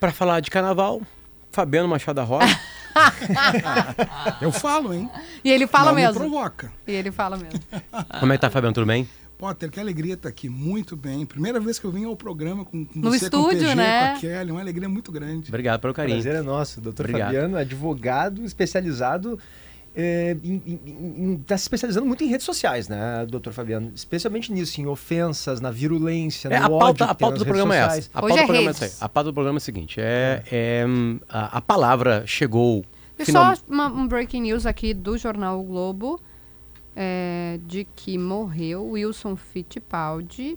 Para falar de carnaval, Fabiano Machado da Rocha. Eu falo, hein? E ele fala Não mesmo. me provoca. E ele fala mesmo. Como é que tá, Fabiano? Tudo bem? Potter, que alegria estar aqui. Muito bem. Primeira vez que eu vim ao programa com, com No você, com estúdio, o PG, né? com a Kelly. Uma alegria muito grande. Obrigado pelo carinho. Prazer é nosso. Doutor Obrigado. Fabiano, advogado especializado. É, em- em- em- tá se especializando muito em redes sociais, né, doutor Fabiano? Especialmente nisso, em ofensas, na virulência, É, no a ódio pauta, a pauta nas do redes programa é sociais. essa. A Hoje pauta é do programa é redes. essa aí. A pauta do programa é o seguinte: é, é, a, a palavra chegou. E final- só uma- um breaking news aqui do jornal o Globo é, de que morreu Wilson Fittipaldi,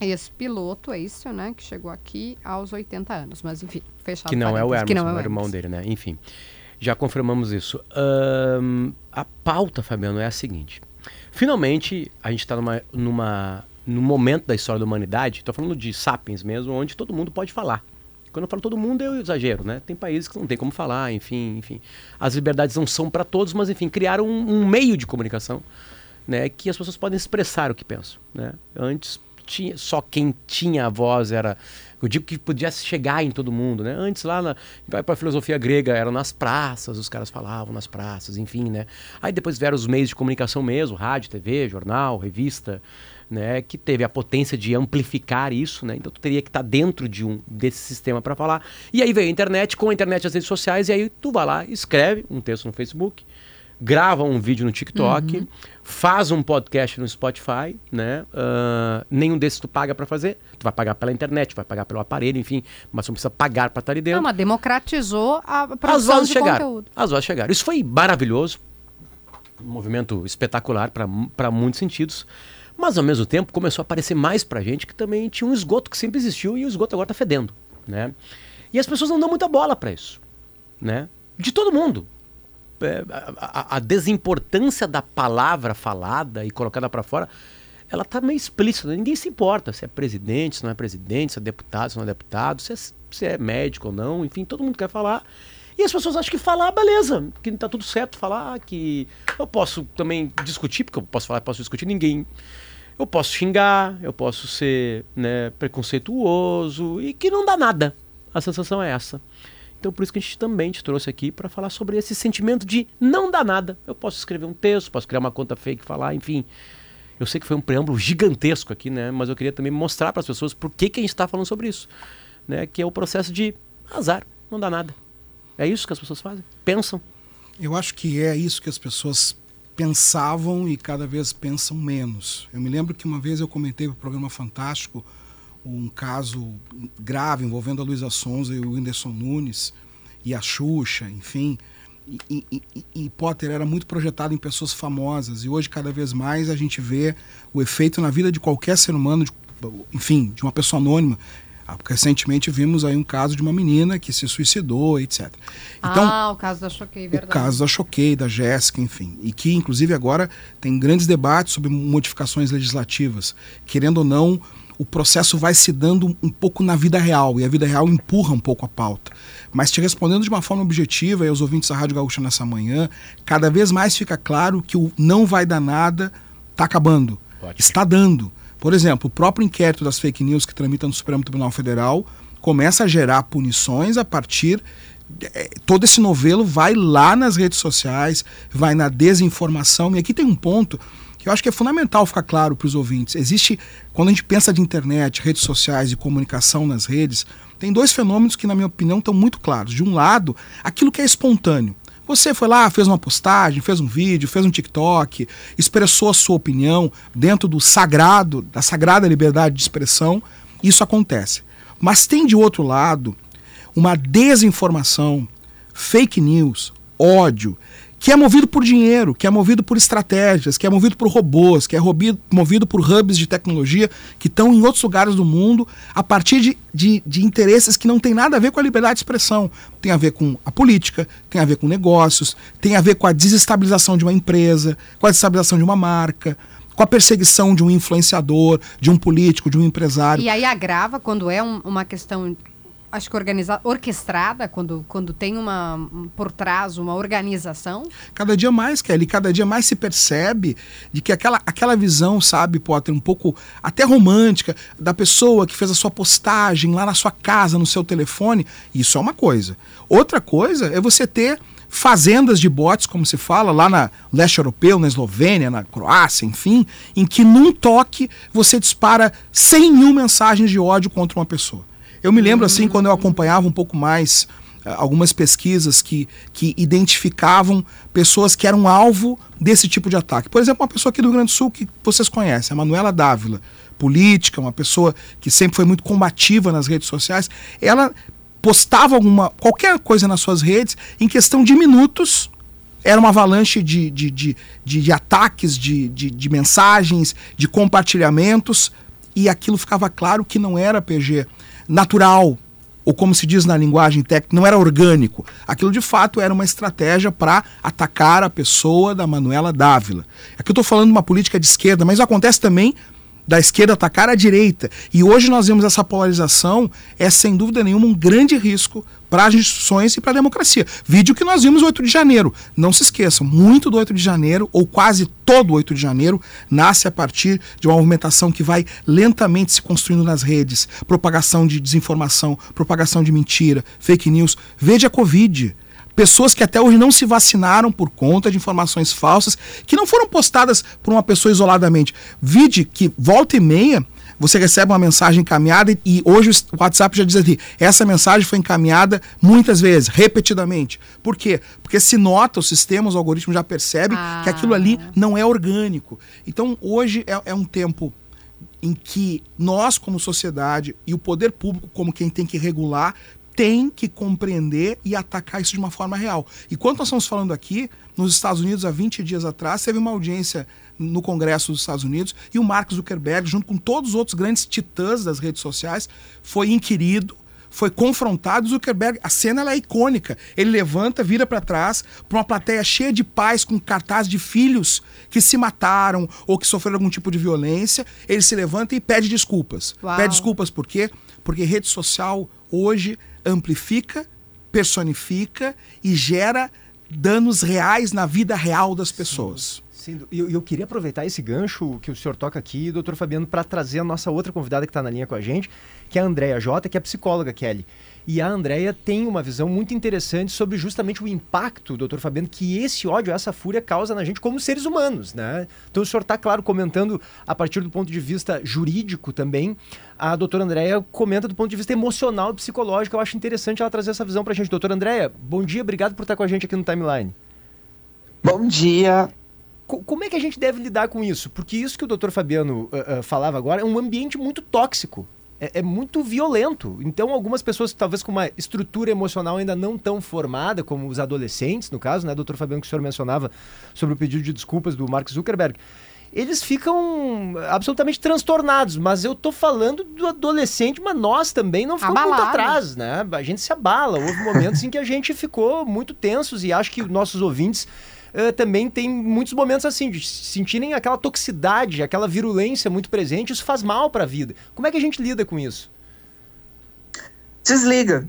ex-piloto, é isso, né? Que chegou aqui aos 80 anos. Mas enfim, fechado. Que não é o Hermes, que não é o o irmão Hermes. dele, né? Enfim, já confirmamos isso. Ahn, a pauta, Fabiano, é a seguinte. Finalmente, a gente está numa, numa, num momento da história da humanidade, estou falando de sapiens mesmo, onde todo mundo pode falar. Quando eu falo todo mundo, eu exagero, né? Tem países que não tem como falar, enfim, enfim. As liberdades não são para todos, mas enfim, criaram um, um meio de comunicação, né? Que as pessoas podem expressar o que pensam, né? Antes tinha só quem tinha a voz era eu digo que podia chegar em todo mundo, né? Antes lá na vai para a filosofia grega, eram nas praças, os caras falavam nas praças, enfim, né? Aí depois vieram os meios de comunicação mesmo, rádio, TV, jornal, revista, né, que teve a potência de amplificar isso, né? Então tu teria que estar dentro de um desse sistema para falar. E aí veio a internet, com a internet as redes sociais e aí tu vai lá, escreve um texto no Facebook, grava um vídeo no TikTok, faz um podcast no Spotify, né? Ah, nenhum desses tu paga para fazer. Tu vai pagar pela internet, vai pagar pelo aparelho, enfim, mas tu não precisa pagar para estar ali dentro. Não, mas democratizou a As produção vozes de chegaram. conteúdo. As vozes chegaram. Isso foi maravilhoso. Um movimento espetacular para muitos sentidos. Mas ao mesmo tempo começou a aparecer mais pra gente que também tinha um esgoto que sempre existiu e o esgoto agora tá fedendo, né? E as pessoas não dão muita bola para isso, né? De todo mundo. É, a, a- desimportância da palavra falada e colocada para fora, ela tá meio explícita. Ninguém se importa se é presidente, se não é presidente, se é deputado, se não é deputado, se é, se é médico ou não, enfim, todo mundo quer falar. E as pessoas acham que falar, beleza, que tá tudo certo falar, que eu posso também discutir, porque eu posso falar, posso discutir, ninguém. Eu posso xingar, eu posso ser né, preconceituoso e que não dá nada. A sensação é essa. Então por isso que a gente também te trouxe aqui para falar sobre esse sentimento de não dá nada. Eu posso escrever um texto, posso criar uma conta fake, falar, enfim. Eu sei que foi um preâmbulo gigantesco aqui, né? Mas eu queria também mostrar para as pessoas por que, que a gente está falando sobre isso, né? Que é o processo de azar, não dá nada. É isso que as pessoas fazem, pensam. Eu acho que é isso que as pessoas pensavam e cada vez pensam menos. Eu me lembro que uma vez eu comentei no programa Fantástico um caso grave envolvendo a Luísa Sonza e o Whindersson Nunes e a Xuxa, enfim. E, e- e- Potter era muito projetado em pessoas famosas e hoje cada vez mais a gente vê o efeito na vida de qualquer ser humano, de- enfim, de uma pessoa anônima. Ah, Recentemente vimos aí um caso de uma menina que se suicidou, etc. Então, ah, o caso da Choquei, verdade. o caso da Choquei, da Jéssica, enfim. E que, inclusive, agora tem grandes debates sobre modificações legislativas. Querendo ou não, o processo vai se dando um pouco na vida real, e a vida real empurra um pouco a pauta. Mas te respondendo de uma forma objetiva, e aos ouvintes da Rádio Gaúcha nessa manhã, cada vez mais fica claro que o não vai dar nada está acabando. Ótimo. Está dando. Por exemplo, o próprio inquérito das fake news que tramita no Supremo Tribunal Federal começa a gerar punições a partir é, todo esse novelo vai lá nas redes sociais, vai na desinformação. E aqui tem um ponto que eu acho que é fundamental ficar claro para os ouvintes. Existe, quando a gente pensa de internet, redes sociais e comunicação nas redes, tem dois fenômenos que, na minha opinião, estão muito claros. De um lado, aquilo que é espontâneo. Você foi lá, fez uma postagem, fez um vídeo, fez um TikTok, expressou a sua opinião dentro do sagrado, da sagrada liberdade de expressão, isso acontece. Mas tem de outro lado uma desinformação, fake news, ódio, que é movido por dinheiro, que é movido por estratégias, que é movido por robôs, que é movido por hubs de tecnologia que estão em outros lugares do mundo a partir de, de, de interesses que não tem nada a ver com a liberdade de expressão. Tem a ver com a política, tem a ver com negócios, tem a ver com a desestabilização de uma empresa, com a desestabilização de uma marca, com a perseguição de um influenciador, de um político, de um empresário. E aí agrava quando é um- uma questão acho que organizada, orquestrada, quando, quando tem uma um, por trás uma organização? Cada dia mais, Kelly, cada dia mais se percebe de que aquela, aquela visão, sabe, Potter, um pouco até romântica, da pessoa que fez a sua postagem lá na sua casa, no seu telefone, isso é uma coisa. Outra coisa é você ter fazendas de bots, como se fala, lá na leste europeu, na Eslovênia, na Croácia, enfim, em que num toque você dispara 100 mil mensagens de ódio contra uma pessoa. Eu me lembro, assim, quando eu acompanhava um pouco mais uh, algumas pesquisas que, que identificavam pessoas que eram alvo desse tipo de ataque. Por exemplo, uma pessoa aqui do Rio Grande do Sul que vocês conhecem, a Manuela Dávila, política, uma pessoa que sempre foi muito combativa nas redes sociais, ela postava alguma qualquer coisa nas suas redes, em questão de minutos, era uma avalanche de, de, de, de, de ataques, de, de, de mensagens, de compartilhamentos, e aquilo ficava claro que não era PG natural, ou como se diz na linguagem técnica, não era orgânico. Aquilo de fato era uma estratégia para atacar a pessoa da Manuela Dávila. Aqui eu estou falando de uma política de esquerda, mas acontece também da esquerda atacar a direita. E hoje nós vemos essa polarização, é sem dúvida nenhuma um grande risco para as instituições e para a democracia. Vídeo que nós vimos 8 de janeiro. Não se esqueçam, muito do 8 de janeiro, ou quase todo o 8 de janeiro, nasce a partir de uma movimentação que vai lentamente se construindo nas redes. Propagação de desinformação, propagação de mentira, fake news. Veja a Covid pessoas que até hoje não se vacinaram por conta de informações falsas que não foram postadas por uma pessoa isoladamente. Vide que volta e meia você recebe uma mensagem encaminhada e hoje o WhatsApp já diz assim: essa mensagem foi encaminhada muitas vezes, repetidamente. Por quê? Porque se nota, o sistema, os algoritmos já percebem ah. que aquilo ali não é orgânico. Então hoje é, é um tempo em que nós, como sociedade, e o poder público, como quem tem que regular, tem que compreender e atacar isso de uma forma real. E quando nós estamos falando aqui, nos Estados Unidos, há 20 dias atrás, teve uma audiência no Congresso dos Estados Unidos e o Mark Zuckerberg, junto com todos os outros grandes titãs das redes sociais, foi inquirido, foi confrontado. Zuckerberg, a cena é icônica. Ele levanta, vira para trás, para uma plateia cheia de pais com cartazes de filhos que se mataram ou que sofreram algum tipo de violência. Ele se levanta e pede desculpas. Uau. Pede desculpas por quê? Porque rede social hoje amplifica, personifica e gera danos reais na vida real das pessoas. Sim. E eu, eu, queria aproveitar esse gancho que o senhor toca aqui, doutor Fabiano, para trazer a nossa outra convidada que está na linha com a gente, que é a Andréia Jota, que é psicóloga, Kelly. E a Andrea tem uma visão muito interessante sobre justamente o impacto, doutor Fabiano, que esse ódio, essa fúria causa na gente como seres humanos, né? Então o senhor está, claro, comentando a partir do ponto de vista jurídico também. A doutora Andrea comenta do ponto de vista emocional e psicológico. Eu acho interessante ela trazer essa visão para a gente. Doutora Andrea, bom dia, obrigado por estar com a gente aqui no Timeline. Bom dia. Como é que a gente deve lidar com isso? Porque isso que o doutor Fabiano uh, uh, falava agora é um ambiente muito tóxico é, é, muito violento. Então, algumas pessoas, talvez com uma estrutura emocional ainda não tão formada, como os adolescentes, no caso, né, doutor Fabiano, que o senhor mencionava sobre o pedido de desculpas do Mark Zuckerberg, eles ficam absolutamente transtornados. Mas eu tô falando do adolescente, mas nós também não ficamos Abalado. muito atrás, né? A gente se abala. Houve momentos em que a gente ficou muito tensos e acho que nossos ouvintes uh, também tem muitos momentos assim, de sentirem aquela toxicidade, aquela virulência muito presente, isso faz mal para a vida. Como é que a gente lida com isso? Desliga.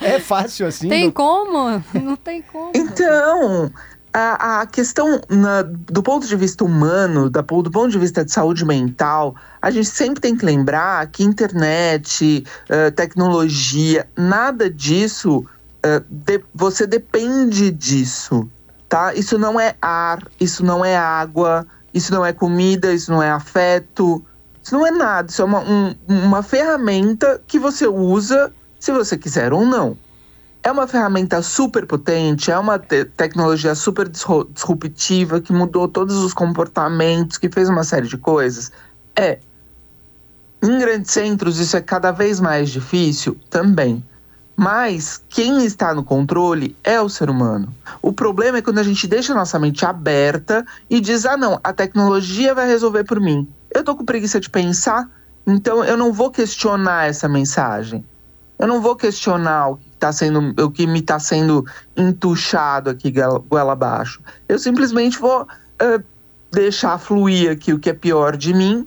é, é, fácil assim? Tem do... como? Não tem como. Então, a, a questão na, do ponto de vista humano, da, do ponto de vista de saúde mental, a gente sempre tem que lembrar que internet, uh, tecnologia, nada disso é, de, você depende disso, tá? Isso não é ar, isso não é água, isso não é comida, isso não é afeto, isso não é nada. Isso é uma, um, uma ferramenta que você usa se você quiser ou não. É uma ferramenta super potente, é uma te tecnologia super disruptiva que mudou todos os comportamentos, que fez uma série de coisas. É. Em grandes centros isso é cada vez mais difícil também. Mas quem está no controle é o ser humano. O problema é quando a gente deixa a nossa mente aberta e diz: ah, não, a tecnologia vai resolver por mim. Eu tô com preguiça de pensar, então eu não vou questionar essa mensagem. Eu não vou questionar o que, tá sendo, o que me está sendo entuchado aqui goela abaixo. Eu simplesmente vou uh, deixar fluir aqui o que é pior de mim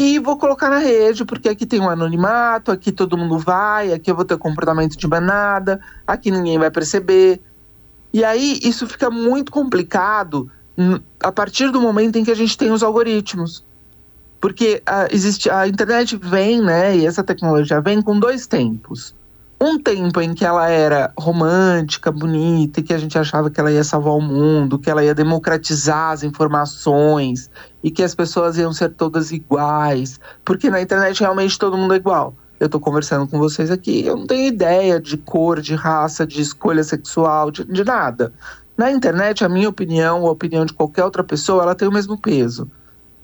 e vou colocar na rede, porque aqui tem um anonimato, aqui todo mundo vai, aqui eu vou ter comportamento de manada, aqui ninguém vai perceber. E aí isso fica muito complicado a partir do momento em que a gente tem os algoritmos. Porque a, existe, a internet vem, né, e essa tecnologia vem com dois tempos um tempo em que ela era romântica, bonita, e que a gente achava que ela ia salvar o mundo, que ela ia democratizar as informações e que as pessoas iam ser todas iguais, porque na internet realmente todo mundo é igual. Eu estou conversando com vocês aqui, eu não tenho ideia de cor, de raça, de escolha sexual, de, de nada. Na internet, a minha opinião, a opinião de qualquer outra pessoa, ela tem o mesmo peso.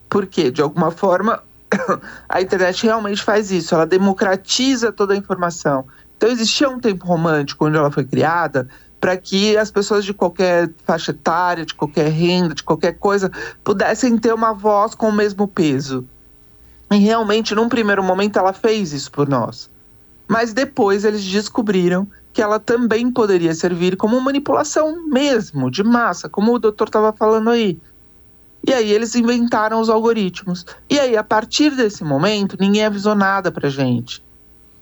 Porque, de alguma forma, a internet realmente faz isso, ela democratiza toda a informação. Então existia um tempo romântico onde ela foi criada para que as pessoas de qualquer faixa etária, de qualquer renda, de qualquer coisa, pudessem ter uma voz com o mesmo peso. E realmente, num primeiro momento, ela fez isso por nós. Mas depois eles descobriram que ela também poderia servir como manipulação mesmo, de massa, como o doutor estava falando aí. E aí eles inventaram os algoritmos. E aí, a partir desse momento, ninguém avisou nada pra gente.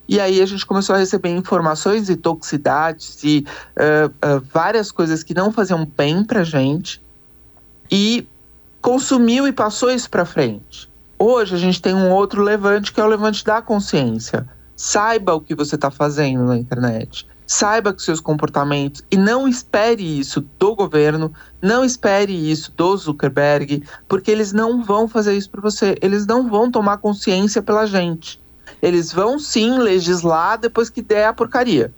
E aí a gente começou a receber informações de toxicidades e uh, uh, várias coisas que não faziam bem para gente e consumiu e passou isso para frente. Hoje a gente tem um outro levante que é o levante da consciência. Saiba o que você está fazendo na internet. Saiba que seus comportamentos e não espere isso do governo, não espere isso do Zuckerberg, porque eles não vão fazer isso para você. Eles não vão tomar consciência pela gente. Eles vão sim legislar depois que der a porcaria.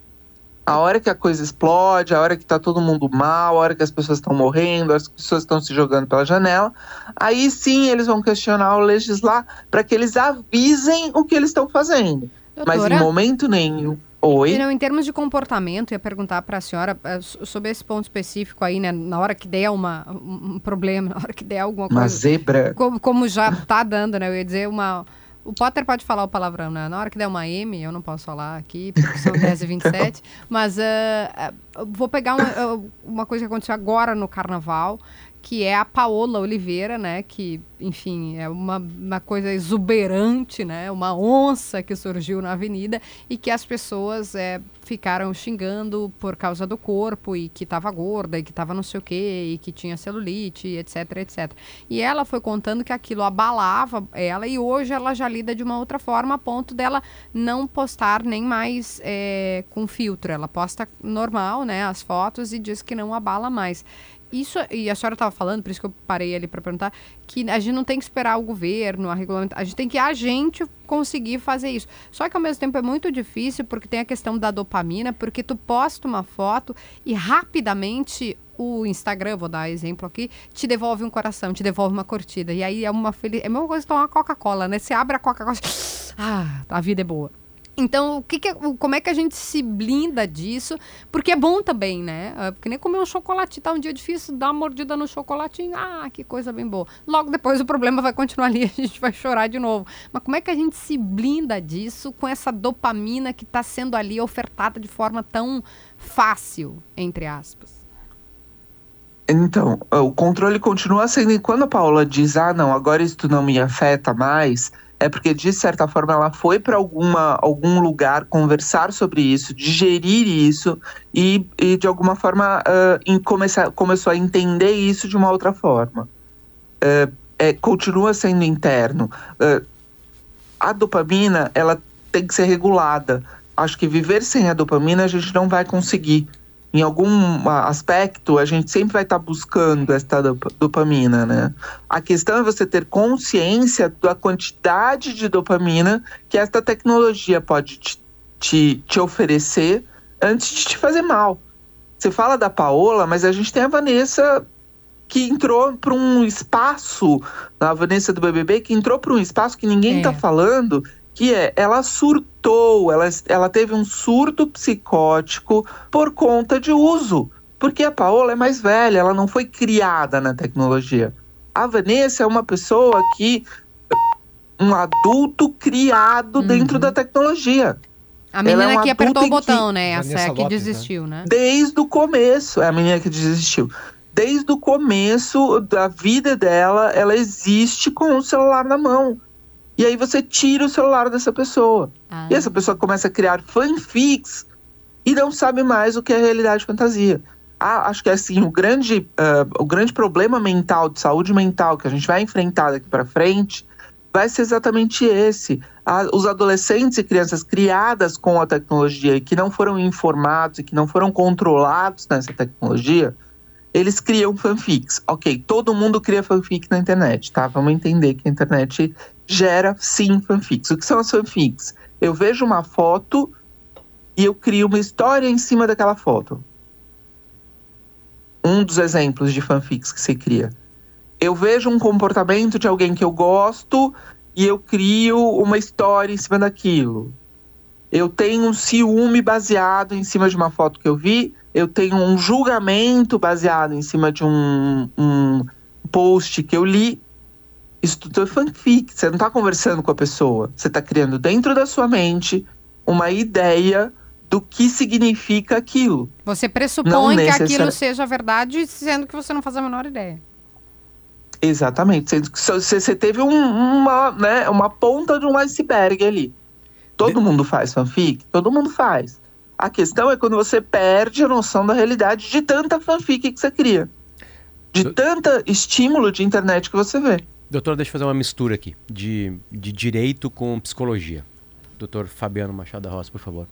A hora que a coisa explode, a hora que tá todo mundo mal, a hora que as pessoas estão morrendo, as pessoas estão se jogando pela janela, aí sim eles vão questionar o legislar para que eles avisem o que eles estão fazendo. Doutora, Mas em momento nenhum. Oi. Não, em termos de comportamento, ia perguntar para a senhora uh, sobre esse ponto específico aí, né? Na hora que der uma, um problema, na hora que der alguma coisa. Uma zebra. Como, como já está dando, né? Eu ia dizer uma o Potter pode falar o palavrão, né? Na hora que der uma M, eu não posso falar aqui, porque são 10 e 27. mas uh, vou pegar uma, uh, uma coisa que aconteceu agora no carnaval, que é a Paola Oliveira, né? Que, enfim, é uma, uma coisa exuberante, né? Uma onça que surgiu na avenida e que as pessoas é, ficaram xingando por causa do corpo e que estava gorda e que estava não sei o quê e que tinha celulite, etc, etc. E ela foi contando que aquilo abalava ela e hoje ela já lida de uma outra forma a ponto dela não postar nem mais é, com filtro. Ela posta normal, né? As fotos e diz que não abala mais isso, e a senhora estava falando, por isso que eu parei ali para perguntar, que a gente não tem que esperar o governo, a regulamentação, a gente tem que a gente conseguir fazer isso. Só que ao mesmo tempo é muito difícil porque tem a questão da dopamina, porque tu posta uma foto e rapidamente o Instagram, vou dar exemplo aqui, te devolve um coração, te devolve uma curtida. E aí é uma feliz... é a mesma coisa que tomar Coca-Cola, né? Você abre a Coca-Cola, ah, a vida é boa. Então, o que, que como é que a gente se blinda disso? Porque é bom também, né? É, porque nem comer um chocolate tá um dia difícil, dá uma mordida no chocolatinho, ah, que coisa bem boa. Logo depois o problema vai continuar ali, a gente vai chorar de novo. Mas como é que a gente se blinda disso com essa dopamina que está sendo ali ofertada de forma tão fácil, entre aspas? Então, o controle continua sendo, e quando a Paula diz, ah, não, agora isso não me afeta mais, é porque de certa forma ela foi para alguma algum lugar conversar sobre isso, digerir isso e, e de alguma forma uh, em começar, começou a entender isso de uma outra forma. Uh, é, continua sendo interno. Uh, a dopamina ela tem que ser regulada. Acho que viver sem a dopamina a gente não vai conseguir em algum aspecto, a gente sempre vai estar tá buscando esta dopamina, né? A questão é você ter consciência da quantidade de dopamina que esta tecnologia pode te, te, te oferecer antes de te fazer mal. Você fala da Paola, mas a gente tem a Vanessa que entrou para um espaço, a Vanessa do BBB, que entrou para um espaço que ninguém está é. falando, que é, ela surtou, ela, ela teve um surto psicótico por conta de uso. Porque a Paola é mais velha, ela não foi criada na tecnologia. A Vanessa é uma pessoa que. um adulto criado uhum. dentro da tecnologia. A menina é um que apertou o botão, que... né? Essa é que Lopes, desistiu, né? né? Desde o começo, é a menina que desistiu. Desde o começo da vida dela, ela existe com o celular na mão. E aí você tira o celular dessa pessoa. Ah. E essa pessoa começa a criar fanfics e não sabe mais o que é realidade e fantasia. Ah, acho que assim, o grande, ah, o grande problema mental, de saúde mental que a gente vai enfrentar daqui para frente vai ser exatamente esse. Ah, os adolescentes e crianças criadas com a tecnologia e que não foram informados e que não foram controlados nessa tecnologia, eles criam fanfics. Ok, todo mundo cria fanfic na internet, tá? Vamos entender que a internet gera sim fanfics. O que são as fanfics? Eu vejo uma foto e eu crio uma história em cima daquela foto. Um dos exemplos de fanfics que se cria. Eu vejo um comportamento de alguém que eu gosto e eu crio uma história em cima daquilo. Eu tenho um ciúme baseado em cima de uma foto que eu vi. Eu tenho um julgamento baseado em cima de um, um post que eu li. Isso tudo é fanfic. Você não está conversando com a pessoa. Você está criando dentro da sua mente uma ideia do que significa aquilo. Você pressupõe que aquilo seja verdade, sendo que você não faz a menor ideia. Exatamente. Sendo que só- Você, você teve um- uma, né, uma ponta de um iceberg ali. Todo mundo faz fanfic? Todo mundo faz. A questão é quando você perde a noção da realidade de tanta fanfic que você cria. De Eu- tanta estímulo de internet que você vê. Doutor, deixa eu fazer uma mistura aqui de, de direito com psicologia. Doutor Fabiano Machado da Roça, por favor.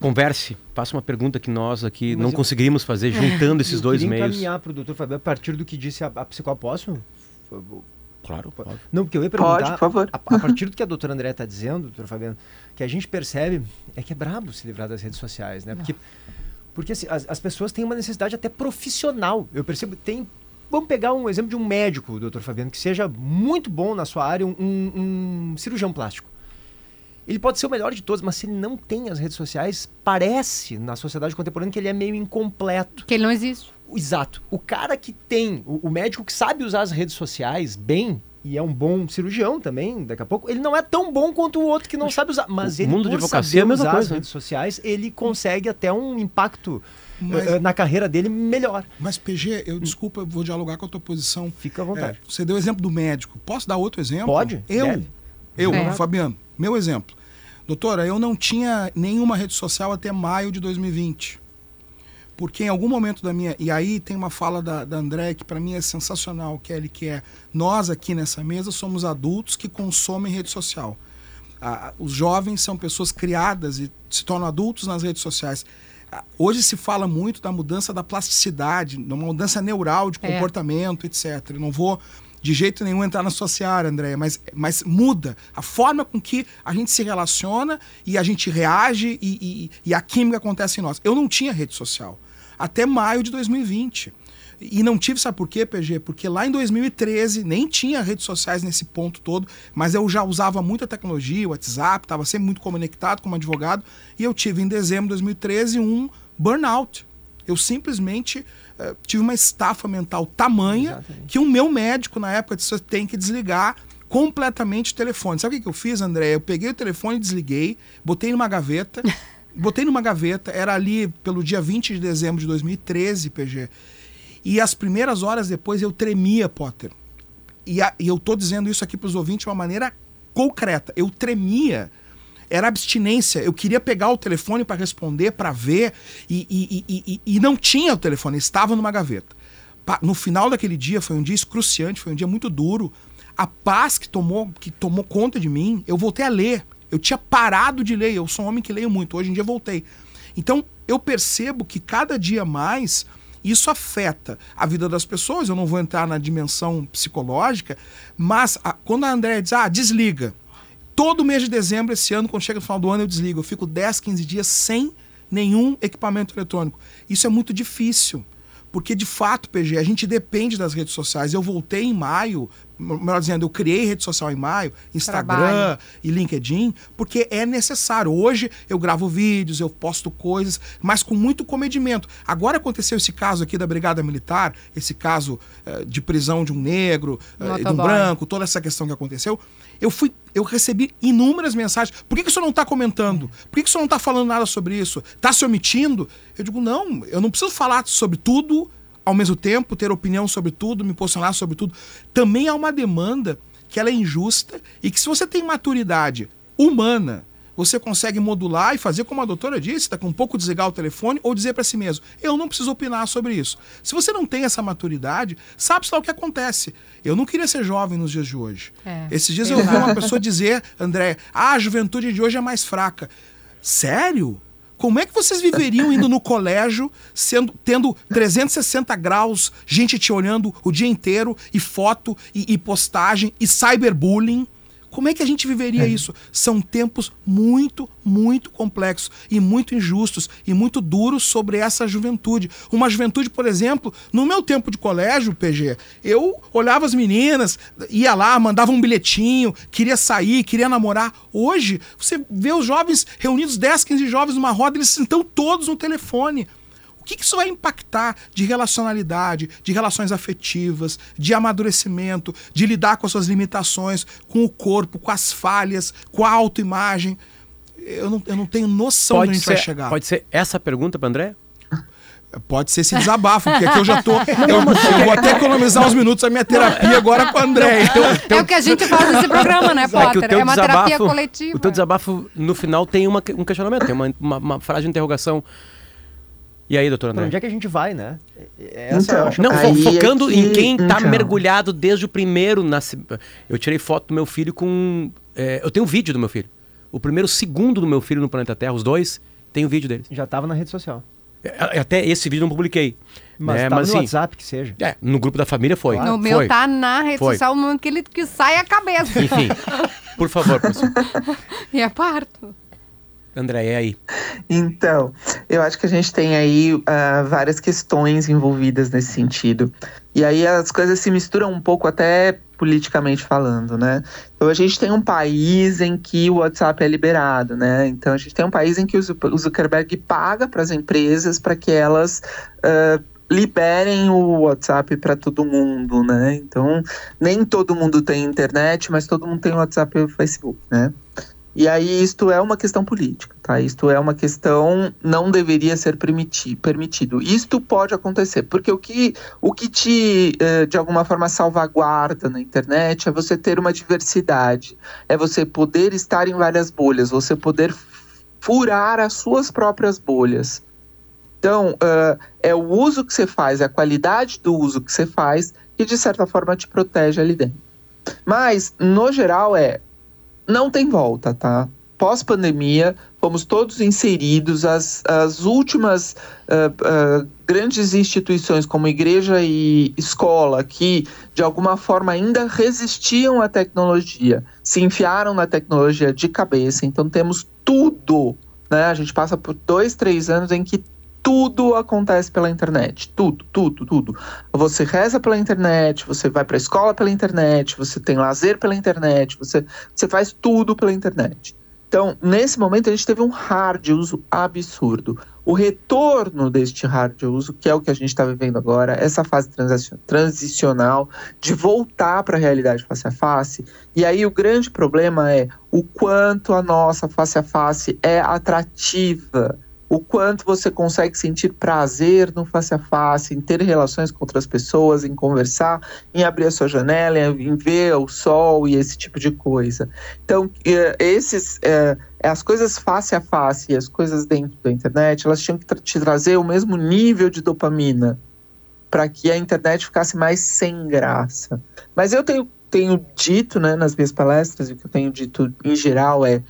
Converse, faça uma pergunta que nós aqui Mas não eu- conseguiríamos fazer juntando esses Eu dois meios. encaminhar para o doutor Fabio a partir do que disse a, a psicóloga. Posso? Claro, óbvio. Não, porque eu ia Pode, perguntar. por favor. A, a partir do que a doutora André está dizendo, doutor Fabiano, que a gente percebe é que é brabo se livrar das redes sociais, né? Porque, porque assim, as, as pessoas têm uma necessidade até profissional. Eu percebo, tem. Vamos pegar um exemplo de um médico, doutor Fabiano, que seja muito bom na sua área, um- um cirurgião plástico. Ele pode ser o melhor de todos, mas se ele não tem as redes sociais, parece na sociedade contemporânea que ele é meio incompleto. Que ele não existe. Exato. O cara que tem, o, o médico que sabe usar as redes sociais bem, e é um bom cirurgião também, daqui a pouco, ele não é tão bom quanto o outro que não sabe usar. Mas o ele, mundo de por advocacia é a saber mesma usar coisa, as né? redes sociais, ele consegue até um impacto Mas- eh, na carreira dele melhor. Mas, PG, eu desculpa, eu vou dialogar com a tua posição. Fica à vontade. É, você deu o exemplo do médico. Posso dar outro exemplo? Pode, Eu. deve. Eu, É. Fabiano. Meu exemplo. Doutora, eu não tinha nenhuma rede social até maio de 2020. Porque em algum momento da minha. E aí tem uma fala da, da André que para mim é sensacional, Kelly, que é nós aqui nessa mesa somos adultos que consomem rede social. Ah, os jovens são pessoas criadas e se tornam adultos nas redes sociais. Ah, Hoje se fala muito da mudança da plasticidade, de uma mudança neural de É. comportamento, etc. Eu não vou de jeito nenhum entrar na sua seara, Andréia, mas, mas muda a forma com que a gente se relaciona e a gente reage e, e- e a química acontece em nós. Eu não tinha rede social até maio de 2020. E não tive, sabe por quê, PG? Porque lá em 2013 nem tinha redes sociais nesse ponto todo, mas eu já usava muita tecnologia, WhatsApp, estava sempre muito conectado como advogado, e eu tive em dezembro de 2013 um burnout. Eu simplesmente eh, tive uma estafa mental tamanha Exatamente. que o meu médico na época disse: tem que desligar completamente o telefone. Sabe o que que eu fiz, André? Eu peguei o telefone, desliguei, botei numa gaveta, botei numa gaveta, era ali pelo dia 20 de dezembro de 2013, PG. E as primeiras horas depois eu tremia, Potter. E, a- e eu tô dizendo isso aqui para os ouvintes de uma maneira concreta. Eu tremia. Era abstinência. Eu queria pegar o telefone para responder, para ver, e, e- e- não tinha o telefone, estava numa gaveta. No final daquele dia, foi um dia excruciante, foi um dia muito duro. A paz que tomou, que tomou conta de mim, eu voltei a ler. Eu tinha parado de ler, eu sou um homem que leio muito, hoje em dia voltei. Então, eu percebo que cada dia mais isso afeta a vida das pessoas. Eu não vou entrar na dimensão psicológica, mas a- quando a Andréia diz, ah, desliga. Todo mês de dezembro, esse ano, quando chega no final do ano, eu desligo. Eu fico 10, 15 dias sem nenhum equipamento eletrônico. Isso é muito difícil. Porque, de fato, PG, a gente depende das redes sociais. Eu voltei em maio, melhor dizendo, eu criei rede social em maio, Instagram Trabalho. e LinkedIn, porque é necessário. Hoje eu gravo vídeos, eu posto coisas, mas com muito comedimento. Agora aconteceu esse caso aqui da Brigada Militar, esse caso eh, de prisão de um negro, eh, de um branco, toda essa questão que aconteceu. Eu fui, eu recebi inúmeras mensagens. Por que, que o senhor não está comentando? Por que, que o senhor não está falando nada sobre isso? Está se omitindo? Eu digo, não, eu não preciso falar sobre tudo ao mesmo tempo, ter opinião sobre tudo, me posicionar sobre tudo. Também há uma demanda que ela é injusta e que se você tem maturidade humana, você consegue modular e fazer como a doutora disse, daqui um pouco desligar o telefone ou dizer para si mesmo, eu não preciso opinar sobre isso. Se você não tem essa maturidade, sabe só o que acontece. Eu não queria ser jovem nos dias de hoje. É, Esses dias eu ouvi uma pessoa dizer, André, ah, a juventude de hoje é mais fraca. Sério? Como é que vocês viveriam indo no colégio, sendo, tendo 360 graus, gente te olhando o dia inteiro, e foto, e, e postagem, e cyberbullying? Como é que a gente viveria isso? São tempos muito, muito complexos e muito injustos e muito duros sobre essa juventude. Uma juventude, por exemplo, no meu tempo de colégio, PG, eu olhava as meninas, ia lá, mandava um bilhetinho, queria sair, queria namorar. Hoje, você vê os jovens reunidos, 10, 15 jovens numa roda, eles estão todos no telefone. O que, que isso vai impactar de relacionalidade, de relações afetivas, de amadurecimento, de lidar com as suas limitações, com o corpo, com as falhas, com a autoimagem? Eu não, eu não tenho noção de onde a gente ser, vai chegar. pode ser essa pergunta para André? Pode ser esse desabafo, porque aqui eu já tô. Eu, eu vou até economizar uns minutos da minha terapia agora com a André. É o que a gente faz nesse programa, né, É que o Potter? teu É uma terapia desabafo- coletiva. O teu desabafo, no final, tem uma, um questionamento, tem uma, uma, uma frase de interrogação. E aí, doutor Pra André? onde é que a gente vai, né? Essa Então, eu acho Não, fo- é focando que- em quem tá então. mergulhado desde o primeiro nascimento. Eu tirei foto do meu filho com. é, eu tenho um vídeo do meu filho. O primeiro segundo do meu filho no planeta Terra, os dois, tem o vídeo deles. já tava na rede social. É, Até esse vídeo eu não publiquei. Mas né? tava Mas no assim, WhatsApp que seja. é, no grupo da família foi. No meu foi. tá na rede Foi. social no momento que ele que sai a cabeça. Enfim, por favor, professor. e é parto. André, é aí. Então, eu acho que a gente tem aí ah, várias questões envolvidas nesse sentido. E aí as coisas se misturam um pouco até politicamente falando, né? Então a gente tem um país em que o WhatsApp é liberado, né? Então a gente tem um país em que o Zu- o Zuckerberg paga para as empresas para que elas ah, liberem o WhatsApp para todo mundo, né? Então nem todo mundo tem internet, mas todo mundo tem WhatsApp e Facebook, né? E aí isto é uma questão política, tá? Isto é uma questão não deveria ser permiti permitido. Isto pode acontecer, porque o que, o que te, eh, de alguma forma, salvaguarda na internet é você ter uma diversidade, é você poder estar em várias bolhas, você poder furar as suas próprias bolhas. Então, eh, é o uso que você faz, é a qualidade do uso que você faz que, de certa forma, te protege ali dentro. Mas, no geral, é não tem volta, tá? Pós-pandemia, fomos todos inseridos, as, as últimas ah, ah, grandes instituições, como igreja e escola, que de alguma forma ainda resistiam à tecnologia, se enfiaram na tecnologia de cabeça. Então, temos tudo, né? A gente passa por dois, três anos em que tudo acontece pela internet. Tudo, tudo, tudo. Você reza pela internet, você vai para a escola pela internet, você tem lazer pela internet, você, você faz tudo pela internet. Então, nesse momento, a gente teve um hard uso absurdo. O retorno deste hard uso, que é o que a gente está vivendo agora, essa fase transicional de voltar para a realidade face a face. E aí o grande problema é o quanto a nossa face a face é atrativa o quanto você consegue sentir prazer no face a face, em ter relações com outras pessoas, em conversar, em abrir a sua janela, em ver o sol e esse tipo de coisa. Então, eh, esses, eh, as coisas face a face e as coisas dentro da internet, elas tinham que te trazer o mesmo nível de dopamina para que a internet ficasse mais sem graça. Mas eu tenho, tenho dito, né, nas minhas palestras, e o que eu tenho dito em geral é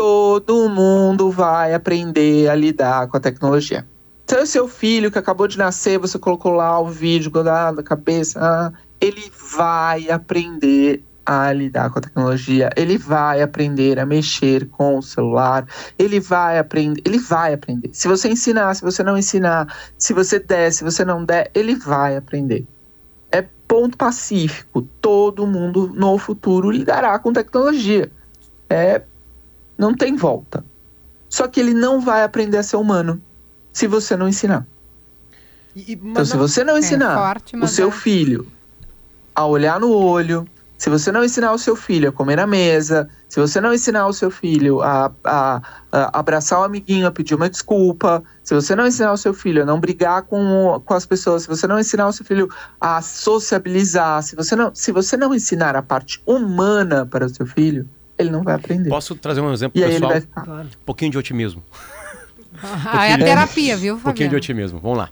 todo mundo vai aprender a lidar com a tecnologia. Então, seu filho que acabou de nascer, você colocou lá o vídeo grudado na cabeça, ah, ele vai aprender a lidar com a tecnologia, ele vai aprender a mexer com o celular, ele vai aprender, ele vai aprender. Se você ensinar, se você não ensinar, se você der, se você não der, ele vai aprender. É ponto pacífico. Todo mundo no futuro lidará com tecnologia. É não tem volta. Só que ele não vai aprender a ser humano se você não ensinar. E- Então, se você não É ensinar forte, o seu é. filho a olhar no olho, se você não ensinar o seu filho a comer na mesa, se você não ensinar o seu filho a, a, a abraçar o amiguinho, a pedir uma desculpa, se você não ensinar o seu filho a não brigar com, com as pessoas, se você não ensinar o seu filho a sociabilizar, se você não, se você não ensinar a parte humana para o seu filho, ele não vai aprender. Posso trazer um exemplo E aí ele pessoal? vai ficar. Um pouquinho de otimismo. Ah, é a terapia, viu, Um pouquinho de Fabiano? otimismo. Vamos lá.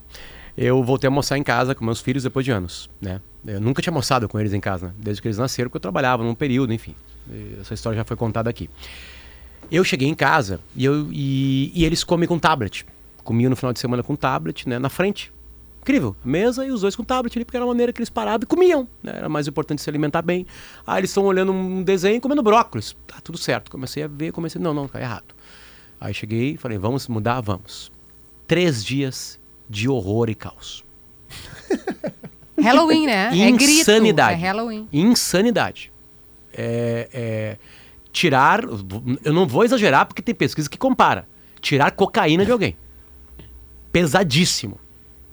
Eu voltei a almoçar em casa com meus filhos depois de anos, né? Eu nunca tinha almoçado com eles em casa, né? desde que eles nasceram, porque eu trabalhava num período, enfim. Essa história já foi contada aqui. Eu cheguei em casa e, eu, e, e eles comem com tablet. Comiam no final de semana com tablet, né? Na frente. Incrível. Mesa e os dois com tablet ali, porque era a maneira que eles paravam e comiam. Né? Era mais importante se alimentar bem. Ah, eles estão olhando um desenho e comendo brócolis. Tá tudo certo. Comecei a ver, comecei. Não, não, tá errado. Aí cheguei e falei, vamos mudar? Vamos. Três dias de horror e caos. Halloween, né? É grito. Insanidade. É Halloween. Insanidade. É, é, tirar. Eu não vou exagerar porque tem pesquisa que compara. Tirar cocaína de alguém. Pesadíssimo.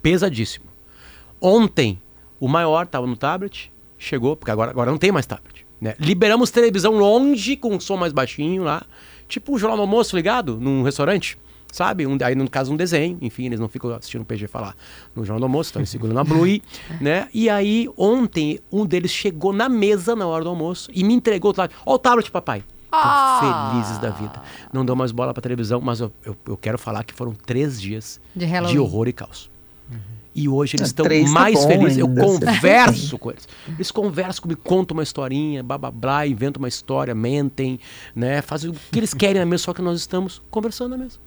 Pesadíssimo. Ontem, o maior estava no tablet, chegou, porque agora, agora não tem mais tablet. Né? Liberamos televisão longe, com som mais baixinho lá. Tipo o Jornal do Almoço ligado num restaurante. Sabe? Um, aí, no caso, um desenho. Enfim, eles não ficam assistindo o PG falar no Jornal do Almoço, estão segurando a Blue, né? E aí, ontem, um deles chegou na mesa na hora do almoço e me entregou o tablet. Ó o tablet, papai. Ah. felizes da vida. Não dou mais bola pra televisão, mas eu, eu, eu quero falar que foram três dias De de horror e caos. E hoje eles Ah, estão tá mais bom felizes. Eu ainda, converso com eles. Eles conversam comigo, contam uma historinha, blá blá blá, inventam uma história, mentem, né? Fazem o que eles querem na mesa, só que nós estamos conversando na mesa.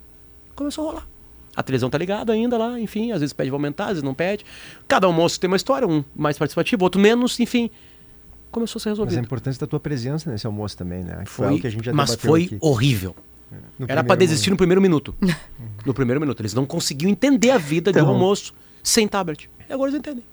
Começou a rolar. A televisão tá ligada ainda lá, enfim, às vezes pede pra aumentar, às vezes não pede. Cada almoço tem uma história, um mais participativo, outro menos, enfim. Começou a ser Mas a resolvido. importância da tua presença nesse almoço também, né? Que Foi, algo que a gente já mas foi aqui. horrível. No Era pra primeiro desistir no primeiro minuto. no primeiro minuto. Eles não conseguiam entender a vida de um Então. almoço sem tablet. E agora eles entendem.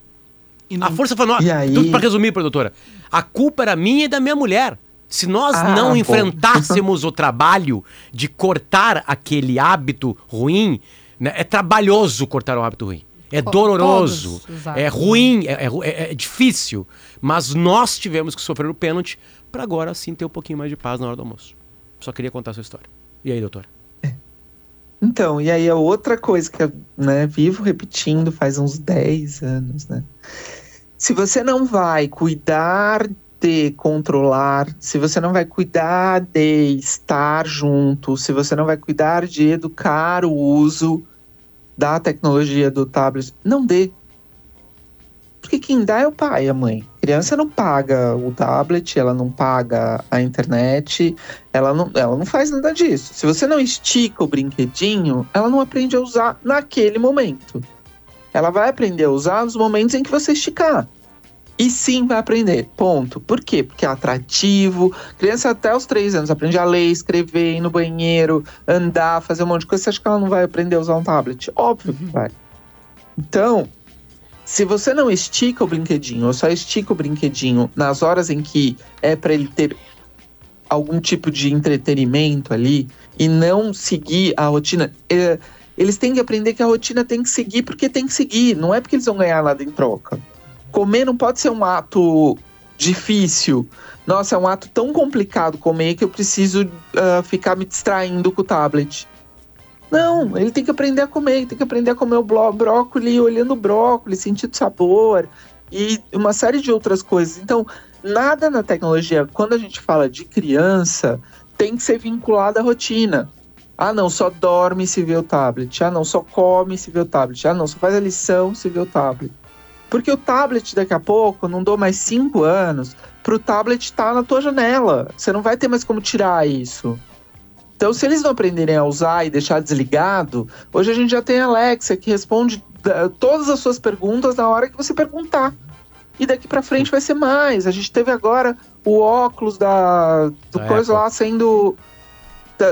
E não- A força falou, E aí- tudo pra resumir, produtora. A culpa era minha e da minha mulher. Se nós Ah, não bom. enfrentássemos o trabalho de cortar aquele hábito ruim, né, é trabalhoso cortar um hábito ruim. É Co- doloroso, todos os é ruim, é, é é- é difícil. Mas nós tivemos que sofrer o pênalti pra agora sim ter um pouquinho mais de paz na hora do almoço. Só queria contar a sua história. E aí, doutora? Então, e aí é outra coisa que eu né, vivo repetindo faz uns 10 anos, né? Se você não vai cuidar de controlar, se você não vai cuidar de estar junto, se você não vai cuidar de educar o uso da tecnologia do tablet, não dê. Porque quem dá é o pai e a mãe. A criança não paga o tablet, ela não paga a internet, ela não, ela não faz nada disso. Se você não estica o brinquedinho, ela não aprende a usar naquele momento. Ela vai aprender a usar nos momentos em que você esticar. E sim vai aprender. Ponto. Por quê? Porque é atrativo. Criança até os três anos aprende a ler, escrever, ir no banheiro, andar, fazer um monte de coisa. Você acha que ela não vai aprender a usar um tablet? Óbvio que vai. Então, se você não estica o brinquedinho, ou só estica o brinquedinho nas horas em que é para ele ter algum tipo de entretenimento ali e não seguir a rotina, é, eles têm que aprender que a rotina tem que seguir porque tem que seguir, não é porque eles vão ganhar nada em troca. Comer não pode ser um ato difícil. Nossa, é um ato tão complicado comer que eu preciso ah, ficar me distraindo com o tablet. Não, ele tem que aprender a comer, tem que aprender a comer o bló- brócolis, olhando o brócolis, sentindo sabor e uma série de outras coisas. Então, nada na tecnologia, quando a gente fala de criança, tem que ser vinculado à rotina. Ah, não, só dorme se vê o tablet. Ah, não, só come se vê o tablet. Ah, não, só faz a lição se vê o tablet. Porque o tablet, daqui a pouco, não dou mais cinco anos, pro tablet estar na tua janela. Você não vai ter mais como tirar isso. Então, se eles não aprenderem a usar e deixar desligado, hoje a gente já tem a Alexa que responde eh, todas as suas perguntas na hora que você perguntar. E daqui pra frente vai ser mais. A gente teve agora o óculos da do Da coisa Apple. lá sendo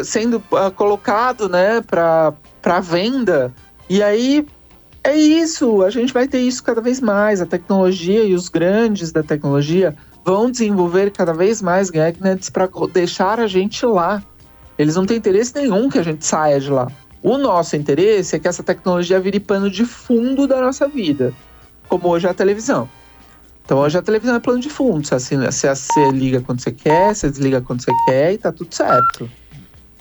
sendo ah, colocado, né, para para venda. E aí é isso, a gente vai ter isso cada vez mais. A tecnologia e os grandes da tecnologia vão desenvolver cada vez mais gadgets para deixar a gente lá. Eles não têm interesse nenhum que a gente saia de lá. O nosso interesse é que essa tecnologia vire pano de fundo da nossa vida, como hoje é a televisão. Então hoje a televisão é plano de fundo. Você, assina, você, você liga quando você quer, você desliga quando você quer e tá tudo certo.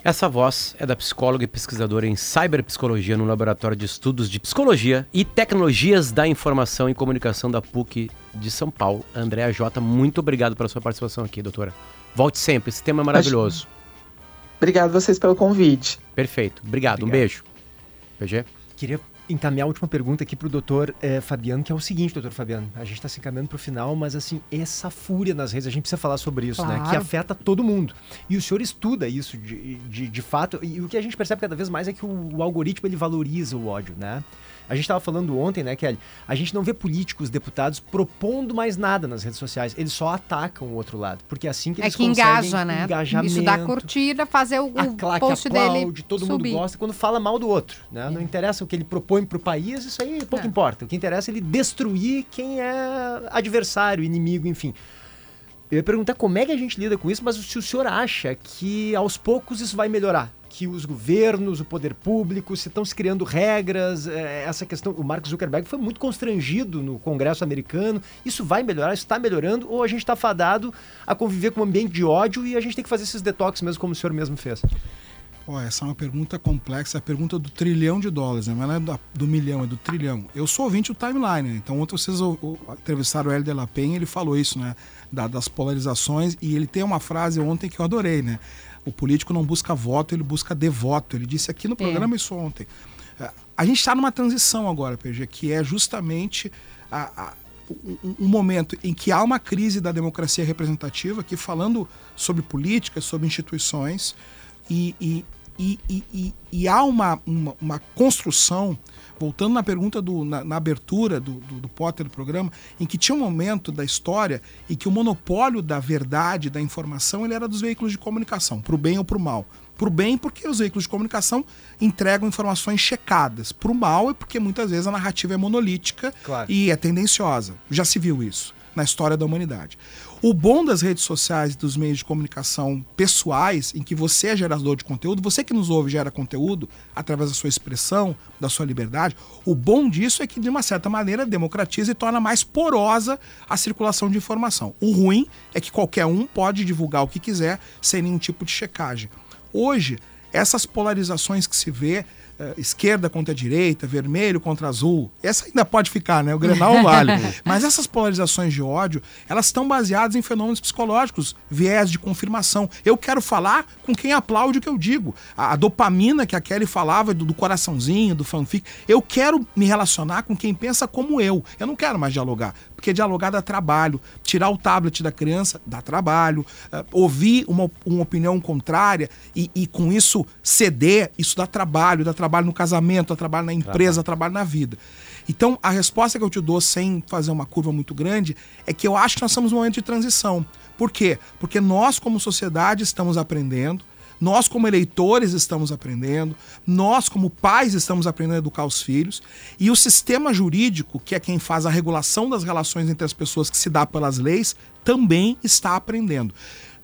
Essa voz é da psicóloga e pesquisadora em cyberpsicologia no Laboratório de Estudos de Psicologia e Tecnologias da Informação e Comunicação da PUC de São Paulo, Andréa Jota. Muito obrigado pela sua participação aqui, doutora. Volte sempre, esse tema é maravilhoso. Obrigado vocês pelo convite. Perfeito. Obrigado, um Obrigado. beijo. PG? Queria encaminhar a última pergunta aqui pro doutor eh, Fabiano, que é o seguinte, doutor Fabiano. A gente está se encaminhando pro final, mas assim, essa fúria nas redes, a gente precisa falar sobre isso, né? Claro. Que afeta todo mundo. E o senhor estuda isso de, de, de fato, e o que a gente percebe cada vez mais é que o, o algoritmo ele valoriza o ódio, né? A gente estava falando ontem, né, Kelly? A gente não vê políticos, deputados propondo mais nada nas redes sociais. Eles só atacam o outro lado. Porque é assim que É eles que conseguem engaja, né? Isso dá curtida, fazer o, A o claque post aplaude, dele todo subir. mundo gosta quando fala mal do outro, né? Não interessa o que ele propõe pro país, isso aí pouco É. importa. O que interessa é ele destruir quem é adversário, inimigo, enfim. Eu ia perguntar como é que a gente lida com isso, mas se o senhor acha que aos poucos isso vai melhorar? Que os governos, o poder público, se estão se criando regras, eh, essa questão. O Mark Zuckerberg foi muito constrangido no Congresso americano. Isso vai melhorar? Isso está melhorando? Ou a gente está fadado a conviver com um ambiente de ódio e a gente tem que fazer esses detox mesmo, como o senhor mesmo fez? Pô, essa é uma pergunta complexa, é a pergunta do trilhão de dólares, né? Mas não é do milhão, é do trilhão. Eu sou ouvinte do timeline, né? Então ontem vocês o- entrevistaram o Hélio de la Penha, ele falou isso, né? Da- das polarizações, e ele tem uma frase ontem que eu adorei, né? O político não busca voto, ele busca devoto. Ele disse aqui no programa isso ontem. É, A gente está numa transição agora, PG, que é justamente a- a- um, um momento em que há uma crise da democracia representativa, que falando sobre política, sobre instituições, e, e, e, e, e- e há uma, uma, uma construção, voltando na pergunta do, na, na abertura do, do, do Potter do programa, em que tinha um momento da história em que o monopólio da verdade, da informação, ele era dos veículos de comunicação, para o bem ou para o mal. Para o bem, porque os veículos de comunicação entregam informações checadas. Para o mal, é porque muitas vezes a narrativa é monolítica Claro. e é tendenciosa. Já se viu isso na história da humanidade. O bom das redes sociais e dos meios de comunicação pessoais, em que você é gerador de conteúdo, você que nos ouve gera conteúdo através da sua expressão, da sua liberdade, o bom disso é que, de uma certa maneira, democratiza e torna mais porosa a circulação de informação. O ruim é que qualquer um pode divulgar o que quiser sem nenhum tipo de checagem. Hoje, essas polarizações que se vê, eh, esquerda contra direita, vermelho contra azul, essa ainda pode ficar, né? O Grenal vale. Mas essas polarizações de ódio, elas estão baseadas em fenômenos psicológicos, viés de confirmação. Eu quero falar com quem aplaude o que eu digo. A, a dopamina que a Kelly falava do, do coraçãozinho, do fanfic. Eu quero me relacionar com quem pensa como eu. Eu não quero mais dialogar. Porque dialogar dá trabalho. Tirar o tablet da criança dá trabalho. Eh, ouvir uma, uma opinião contrária e, e com isso ceder, isso dá trabalho. Dá trabalho no casamento, dá trabalho na empresa, dá trabalho na vida. Então, a resposta que eu te dou sem fazer uma curva muito grande é que eu acho que nós estamos num momento de transição. Por quê? Porque nós, como sociedade, estamos aprendendo. Nós, como eleitores, estamos aprendendo, nós, como pais, estamos aprendendo a educar os filhos, e o sistema jurídico, que é quem faz a regulação das relações entre as pessoas que se dá pelas leis, também está aprendendo.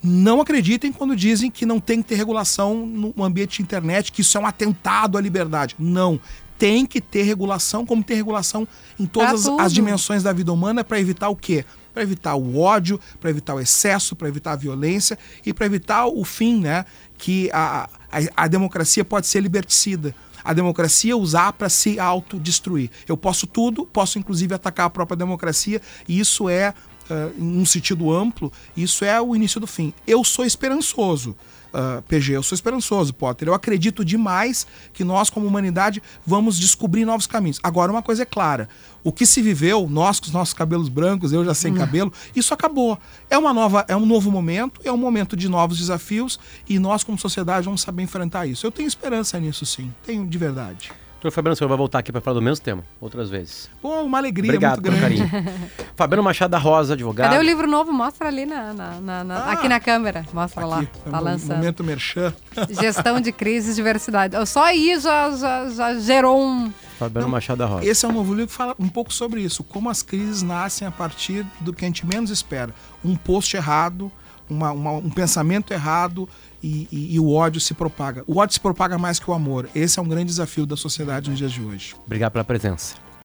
Não acreditem quando dizem que não tem que ter regulação no ambiente de internet, que isso é um atentado à liberdade. Não. Tem que ter regulação, como tem regulação em todas tudo. as dimensões da vida humana, para evitar o quê? Para evitar o ódio, para evitar o excesso, para evitar a violência e para evitar o fim, né? Que a, a, a democracia pode ser liberticida. A democracia usar para se autodestruir. Eu posso tudo, posso inclusive atacar a própria democracia, e isso é, uh, em um sentido amplo, isso é o início do fim. Eu sou esperançoso. Uh, PG, eu sou esperançoso, Potter. Eu acredito demais que nós, como humanidade, vamos descobrir novos caminhos. Agora, uma coisa é clara: o que se viveu, nós com os nossos cabelos brancos, eu já sem cabelo, isso acabou. É uma nova, é um novo momento, é um momento de novos desafios e nós, como sociedade, vamos saber enfrentar isso. Eu tenho esperança nisso, sim. Tenho de verdade. Doutor Fabiano, o senhor vai voltar aqui para falar do mesmo tema, outras vezes. Pô, uma alegria Obrigado muito pelo grande. carinho. Fabiano Machado da Rosa, advogado. Cadê o livro novo? Mostra ali na, na- na- na- Ah, aqui na câmera. Mostra lá. Aqui, Tá no lançando. momento merchan. Gestão de crises e diversidade. Só aí já, já, já gerou um. Fabiano Machado da Rosa. Esse é um novo livro que fala um pouco sobre isso, como as crises nascem a partir do que a gente menos espera. Um post errado, uma- uma- um pensamento errado e, e- e o ódio se propaga. O ódio se propaga mais que o amor. Esse é um grande desafio da sociedade nos dias de hoje. Obrigado pela presença.